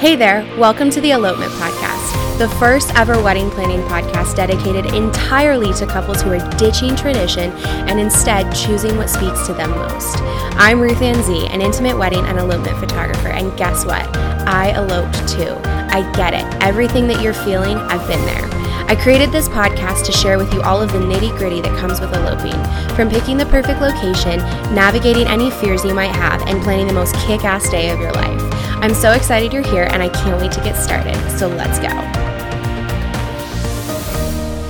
Hey there, welcome to the Elopement Podcast, the first ever wedding planning podcast dedicated entirely to couples who are ditching tradition and instead choosing what speaks to them most. I'm Ruth Ann Z, an intimate wedding and elopement photographer, and guess what? I eloped too. I get it. Everything that you're feeling, I've been there. I created this podcast to share with you all of the nitty gritty that comes with eloping, from picking the perfect location, navigating any fears you might have, and planning the most kick ass day of your life. I'm so excited you're here and I can't wait to get started, so let's go.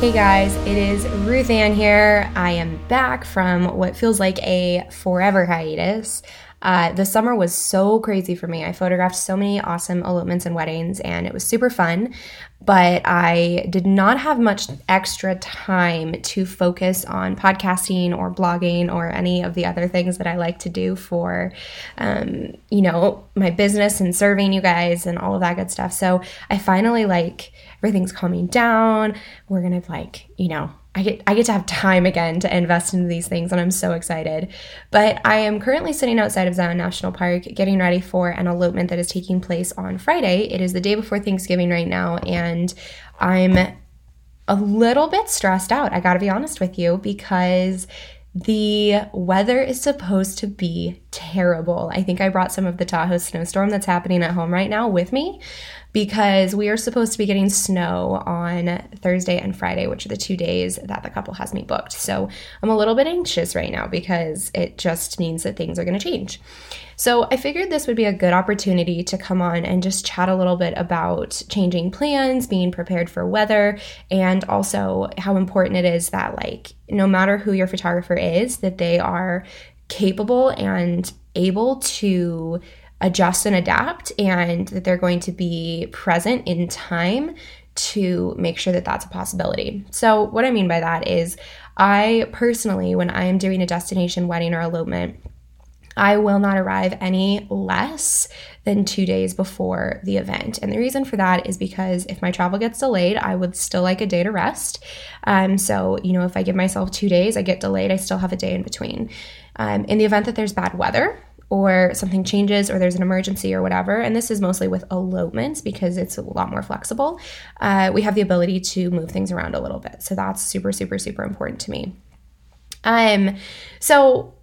Hey guys, it is Ruth Ann here. I am back from what feels like a forever hiatus. Uh, the summer was so crazy for me. I photographed so many awesome elopements and weddings, and it was super fun. But I did not have much extra time to focus on podcasting or blogging or any of the other things that I like to do for, um, you know, my business and serving you guys and all of that good stuff. So I finally like everything's calming down. We're gonna like, you know, I get I get to have time again to invest into these things and I'm so excited. But I am currently sitting outside of Zion National Park getting ready for an elopement that is taking place on Friday. It is the day before Thanksgiving right now and I'm a little bit stressed out. I got to be honest with you because the weather is supposed to be terrible. I think I brought some of the Tahoe snowstorm that's happening at home right now with me because we are supposed to be getting snow on Thursday and Friday, which are the two days that the couple has me booked. So I'm a little bit anxious right now because it just means that things are going to change. So I figured this would be a good opportunity to come on and just chat a little bit about changing plans, being prepared for weather, and also how important it is that, like, no matter who your photographer is, that they are capable and able to adjust and adapt and that they're going to be present in time to make sure that that's a possibility. So, what I mean by that is, I personally, when I am doing a destination wedding or elopement, I will not arrive any less than two days before the event. And the reason for that is because if my travel gets delayed, I would still like a day to rest. Um, so, you know, if I give myself two days, I get delayed, I still have a day in between. Um, in the event that there's bad weather, or something changes or there's an emergency or whatever, and this is mostly with elopements because it's a lot more flexible, uh, we have the ability to move things around a little bit. So that's super, super, super important to me. Um, so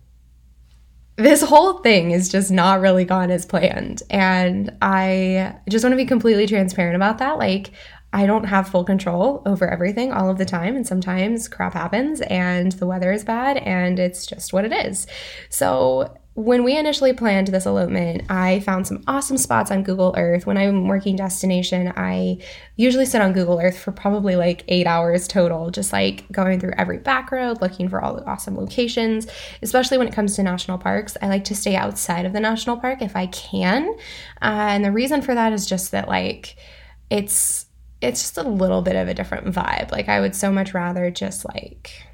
this whole thing is just not really gone as planned. And I just want to be completely transparent about that. Like, I don't have full control over everything all of the time. And sometimes crap happens and the weather is bad and it's just what it is. So when we initially planned this elopement, I found some awesome spots on Google Earth. When I'm working destination, I usually sit on Google Earth for probably like eight hours total, just like going through every back road, looking for all the awesome locations. Especially when it comes to national parks, I like to stay outside of the national park if I can. Uh, and the reason for that is just that, like, it's it's just a little bit of a different vibe. Like, I would so much rather just like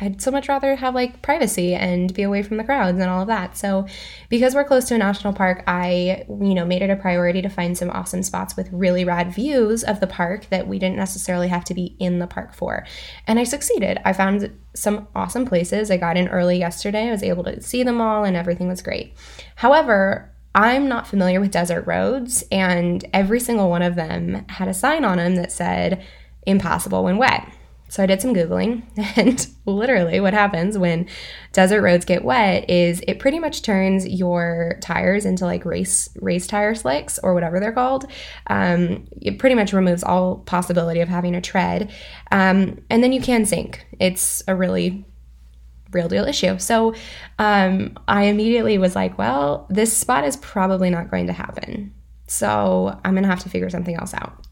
I'd so much rather have like privacy and be away from the crowds and all of that. So, because we're close to a national park, I, you know, made it a priority to find some awesome spots with really rad views of the park that we didn't necessarily have to be in the park for. And I succeeded. I found some awesome places. I got in early yesterday. I was able to see them all and everything was great. However, I'm not familiar with desert roads, and every single one of them had a sign on them that said, impossible when wet. So I did some Googling, and literally what happens when desert roads get wet is it pretty much turns your tires into like race race tire slicks or whatever they're called. Um, it pretty much removes all possibility of having a tread, um, and then you can sink. It's a really real deal issue. So um, I immediately was like, well, this spot is probably not going to happen. So I'm gonna have to figure something else out.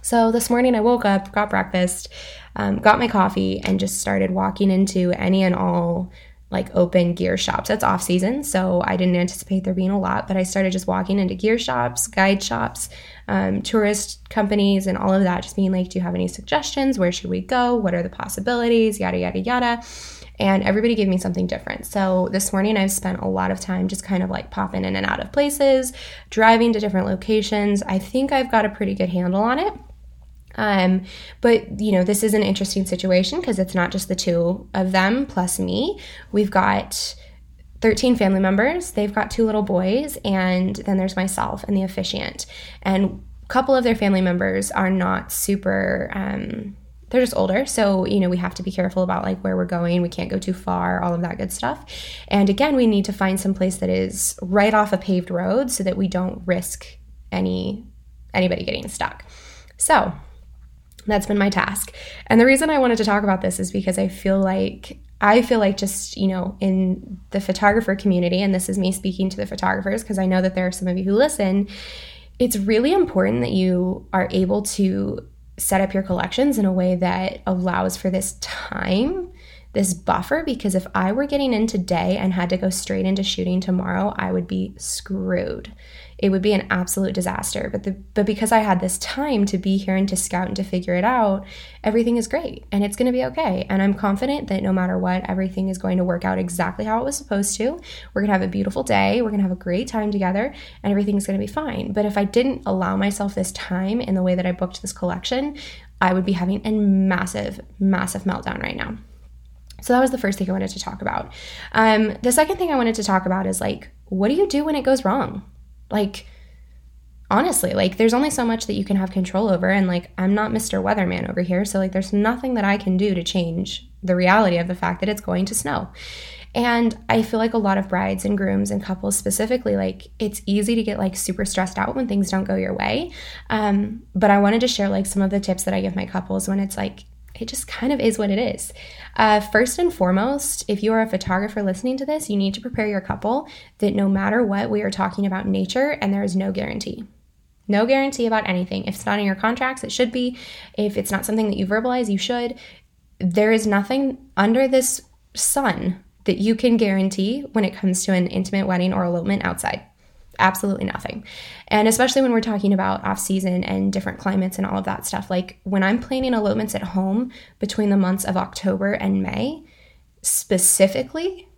So this morning I woke up, got breakfast, um, got my coffee, and just started walking into any and all like open gear shops. It's off season, so I didn't anticipate there being a lot, but I started just walking into gear shops, guide shops, um, tourist companies, and all of that, just being like, do you have any suggestions? Where should we go? What are the possibilities? Yada, yada, yada. And everybody gave me something different. So this morning I've spent a lot of time just kind of like popping in and out of places, driving to different locations. I think I've got a pretty good handle on it. Um, but you know, this is an interesting situation because it's not just the two of them plus me. We've got 13 family members. They've got two little boys, and then there's myself and the officiant. And a couple of their family members are not super. Um, they're just older so you know we have to be careful about like where we're going. We can't go too far all of that good stuff. And again we need to find some place that is right off a paved road so that we don't risk any anybody getting stuck. So that's been my task. And the reason i wanted to talk about this is because i feel like I feel like just, you know, in the photographer community, and this is me speaking to the photographers because I know that there are some of you who listen, it's really important that you are able to set up your collections in a way that allows for this time, this buffer. Because if I were getting in today and had to go straight into shooting tomorrow, I would be screwed it would be an absolute disaster. But the but because I had this time to be here and to scout and to figure it out, everything is great and it's going to be okay. And I'm confident that no matter what, everything is going to work out exactly how it was supposed to. We're going to have a beautiful day, we're going to have a great time together, and everything's going to be fine. But if I didn't allow myself this time in the way that I booked this collection, I would be having a massive, massive meltdown right now. So that was the first thing I wanted to talk about. Um, the second thing I wanted to talk about is like, what do you do when it goes wrong? Like, honestly, like, there's only so much that you can have control over. And, like, I'm not Mr. Weatherman over here. So, like, there's nothing that I can do to change the reality of the fact that it's going to snow. And I feel like a lot of brides and grooms and couples specifically, like it's easy to get like super stressed out when things don't go your way. Um, but I wanted to share like some of the tips that I give my couples when it's like it just kind of is what it is. Uh, first and foremost, if you are a photographer listening to this, you need to prepare your couple that no matter what, we are talking about nature and there is no guarantee. No guarantee about anything. If it's not in your contracts, it should be. If it's not something that you verbalize, you should. There is nothing under this sun that you can guarantee when it comes to an intimate wedding or elopement outside absolutely nothing. And especially when we're talking about off season and different climates and all of that stuff. Like when I'm planning elopements at home between the months of October and May, specifically,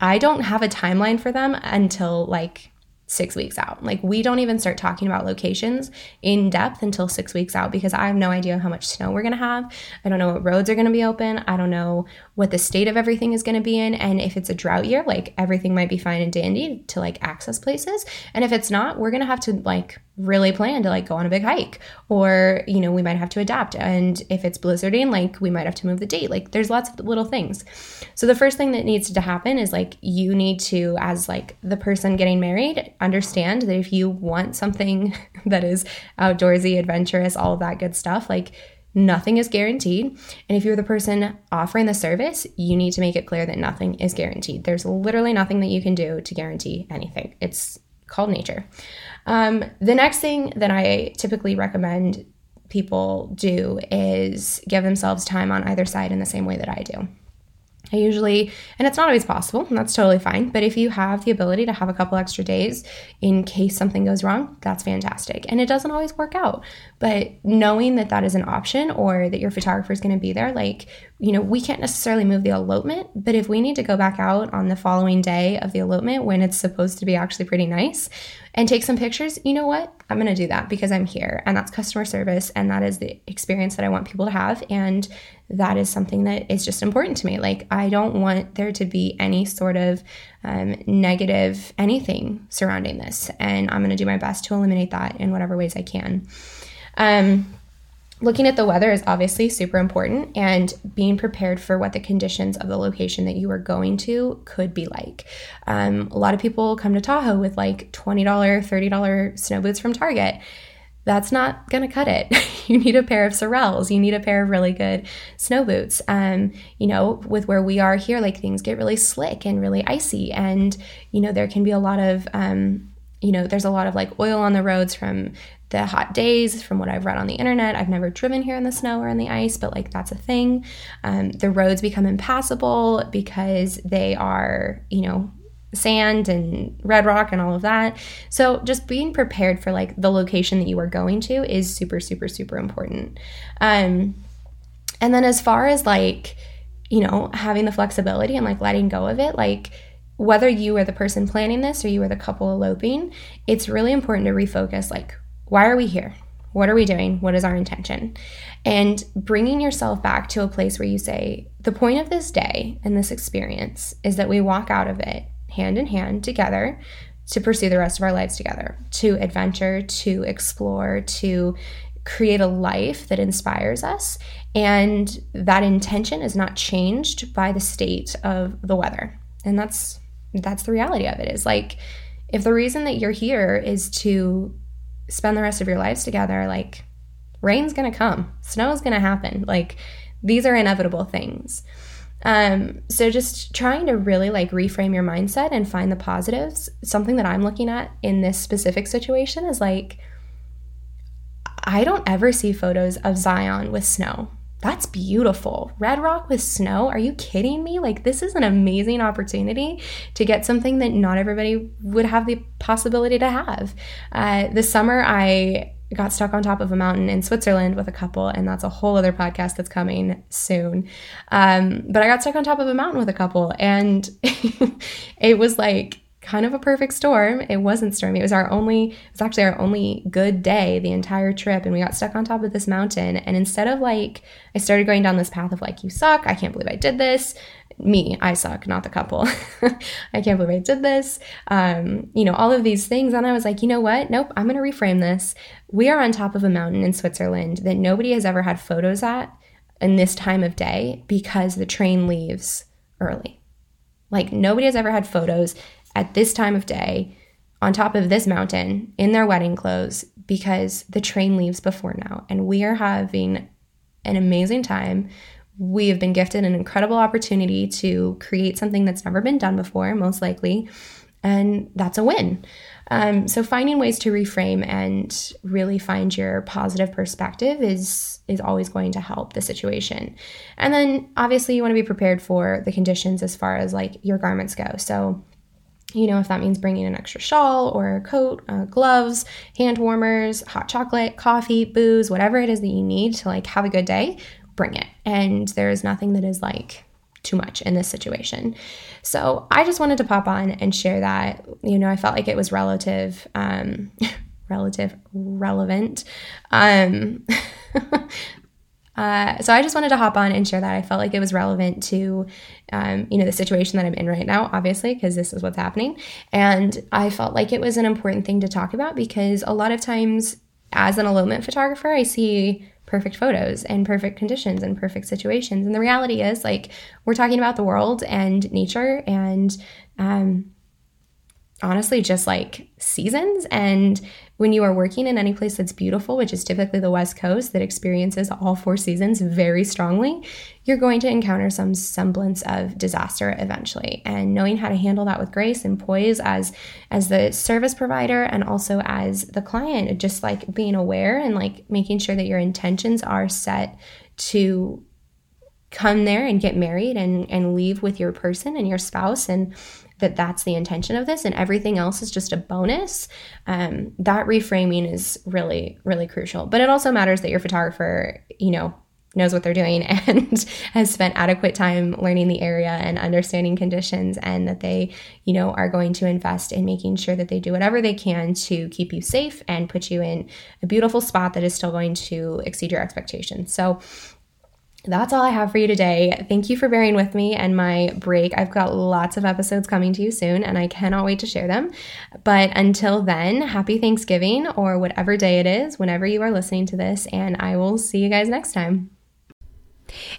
I don't have a timeline for them until like six weeks out. Like, we don't even start talking about locations in depth until six weeks out because I have no idea how much snow we're going to have. I don't know what roads are going to be open. I don't know what the state of everything is going to be in. And if it's a drought year, like everything might be fine and dandy to like access places. And if it's not, we're going to have to like really plan to like go on a big hike or you know we might have to adapt. And if it's blizzarding like we might have to move the date. Like there's lots of little things. So the first thing that needs to happen is like you need to as like the person getting married understand that if you want something that is outdoorsy adventurous all of that good stuff like nothing is guaranteed. And if you're the person offering the service you need to make it clear that nothing is guaranteed. There's literally nothing that you can do to guarantee anything. It's called nature um, the next thing that I typically recommend people do is give themselves time on either side in the same way that I do. I usually, and it's not always possible, and that's totally fine. But if you have the ability to have a couple extra days in case something goes wrong, that's fantastic. And it doesn't always work out, but knowing that that is an option or that your photographer is going to be there, like, you know, we can't necessarily move the elopement, but if we need to go back out on the following day of the elopement when it's supposed to be actually pretty nice, and take some pictures, you know what? I'm going to do that because I'm here and that's customer service and that is the experience that I want people to have and that is something that is just important to me. Like I don't want there to be any sort of um, negative anything surrounding this and I'm going to do my best to eliminate that in whatever ways I can. Um, looking at the weather is obviously super important and being prepared for what the conditions of the location that you are going to could be like. Um, a lot of people come to Tahoe with like $20, $30 snow boots from Target. That's not gonna cut it. you need a pair of Sorels. You need a pair of really good snow boots. Um, you know, with where we are here, like things get really slick and really icy, and you know there can be a lot of um, you know, there's a lot of like oil on the roads from the hot days from what I've read on the internet. I've never driven here in the snow or in the ice, but like that's a thing. Um, the roads become impassable because they are, you know, sand and red rock and all of that. So just being prepared for like the location that you are going to is super, super, super important. Um, and then as far as like, you know, having the flexibility and like letting go of it, like whether you are the person planning this or you are the couple eloping, it's really important to refocus like why are we here? What are we doing? What is our intention? And bringing yourself back to a place where you say, the point of this day and this experience is that we walk out of it hand in hand together to pursue the rest of our lives together, to adventure, to explore, to create a life that inspires us. And that intention is not changed by the state of the weather. And that's that's the reality of it is like if the reason that you're here is to spend the rest of your lives together, like rain's gonna come, snow's gonna happen. Like these are inevitable things. Um, so just trying to really like reframe your mindset and find the positives. Something that I'm looking at in this specific situation is like, I don't ever see photos of Zion with snow. That's beautiful. Red Rock with snow? Are you kidding me? Like, this is an amazing opportunity to get something that not everybody would have the possibility to have. Uh, this summer, I got stuck on top of a mountain in Switzerland with a couple, and that's a whole other podcast that's coming soon. Um, but I got stuck on top of a mountain with a couple, and it was like kind of a perfect storm. It wasn't stormy. It was our only, it was actually our only good day the entire trip. And we got stuck on top of this mountain. And instead of like, I started going down this path of like, you suck. I can't believe I did this. Me, I suck, not the couple. I can't believe I did this. Um, you know, all of these things. And I was like, you know what? Nope, I'm going to reframe this. We are on top of a mountain in Switzerland that nobody has ever had photos at in this time of day because the train leaves early. Like nobody has ever had photos at this time of day on top of this mountain in their wedding clothes because the train leaves before now. And we are having an amazing time. We have been gifted an incredible opportunity to create something that's never been done before, most likely. And that's a win. Um, so finding ways to reframe and really find your positive perspective is is always going to help the situation. And then obviously you want to be prepared for the conditions as far as like your garments go. So you know, if that means bringing an extra shawl or a coat, uh, gloves, hand warmers, hot chocolate, coffee, booze, whatever it is that you need to like have a good day, bring it. And there is nothing that is like too much in this situation. So I just wanted to pop on and share that. You know, I felt like it was relative, um, relative, relevant. Um, Uh, so I just wanted to hop on and share that. I felt like it was relevant to, um, you know, the situation that I'm in right now, obviously, because this is what's happening. And I felt like it was an important thing to talk about because a lot of times, as an elopement photographer, I see perfect photos and perfect conditions and perfect situations. And the reality is, like, we're talking about the world and nature and, um, honestly just like seasons and when you are working in any place that's beautiful, which is typically the West Coast that experiences all four seasons very strongly, you're going to encounter some semblance of disaster eventually. And knowing how to handle that with grace and poise as as the service provider and also as the client, just like being aware and like making sure that your intentions are set to come there and get married and and leave with your person and your spouse and that that's the intention of this and everything else is just a bonus, um, that reframing is really, really crucial. But it also matters that your photographer, you know, knows what they're doing and has spent adequate time learning the area and understanding conditions and that they you know are going to invest in making sure that they do whatever they can to keep you safe and put you in a beautiful spot that is still going to exceed your expectations so that's all I have for you today. Thank you for bearing with me and my break. I've got lots of episodes coming to you soon, and I cannot wait to share them. But until then, happy Thanksgiving or whatever day it is, whenever you are listening to this, and I will see you guys next time.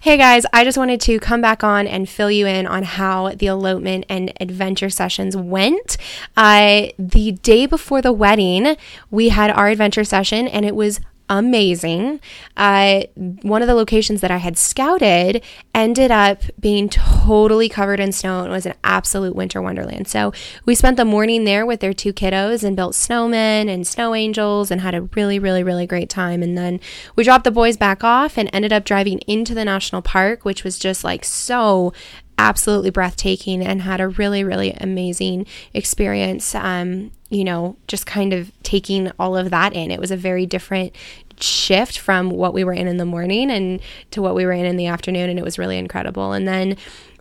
Hey guys, I just wanted to come back on and fill you in on how the elopement and adventure sessions went. Uh, the day before the wedding, we had our adventure session and it was amazing. Uh, one of the locations that I had scouted ended up being totally covered in snow and was an absolute winter wonderland. So we spent the morning there with their two kiddos and built snowmen and snow angels and had a really, really, really great time. And then we dropped the boys back off and ended up driving into the national park, which was just like so absolutely breathtaking and had a really, really amazing experience. Um, you know, just kind of taking all of that in. It was a very different shift from what we were in in the morning and to what we were in in the afternoon, and it was really incredible. And then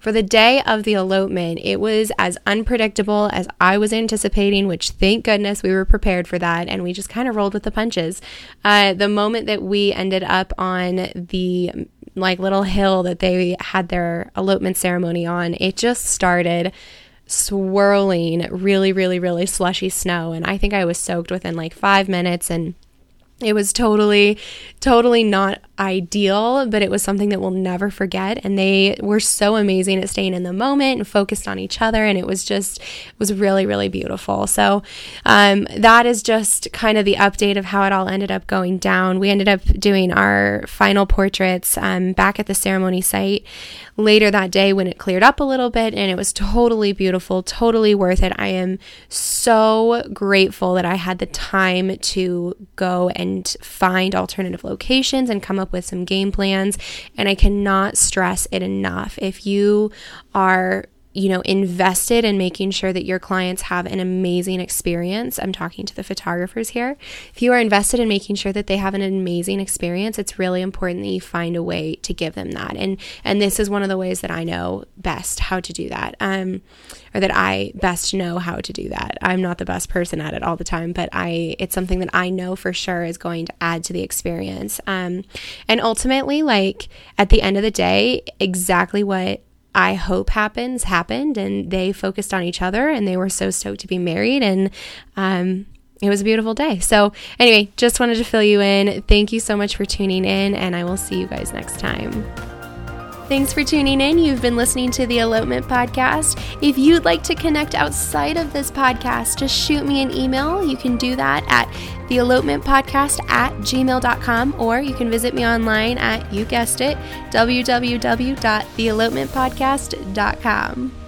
for the day of the elopement, it was as unpredictable as I was anticipating, which thank goodness we were prepared for that. And we just kind of rolled with the punches. Uh, the moment that we ended up on the like little hill that they had their elopement ceremony on, it just started swirling really, really, really slushy snow. And I think I was soaked within like five minutes and it was totally, totally not ideal, but it was something that we'll never forget. And they were so amazing at staying in the moment and focused on each other. And it was just, it was really, really beautiful. So um, that is just kind of the update of how it all ended up going down. We ended up doing our final portraits um, back at the ceremony site later that day when it cleared up a little bit. And it was totally beautiful, totally worth it. I am so grateful that I had the time to go and find alternative locations and come up with some game plans. And I cannot stress it enough. If you are you know, invested in making sure that your clients have an amazing experience. I'm talking to the photographers here. If you are invested in making sure that they have an amazing experience, it's really important that you find a way to give them that. And and this is one of the ways that I know best how to do that. Um or that I best know how to do that. I'm not the best person at it all the time, but I it's something that I know for sure is going to add to the experience. Um and ultimately like at the end of the day, exactly what I hope happens happened, and they focused on each other, and they were so stoked to be married, and um, it was a beautiful day. So, anyway, just wanted to fill you in. Thank you so much for tuning in, and I will see you guys next time. Thanks for tuning in. You've been listening to the Elopement Podcast. If you'd like to connect outside of this podcast, just shoot me an email. You can do that at the elopement podcast at gmail.com or you can visit me online at, you guessed it, www.theelopementpodcast.com.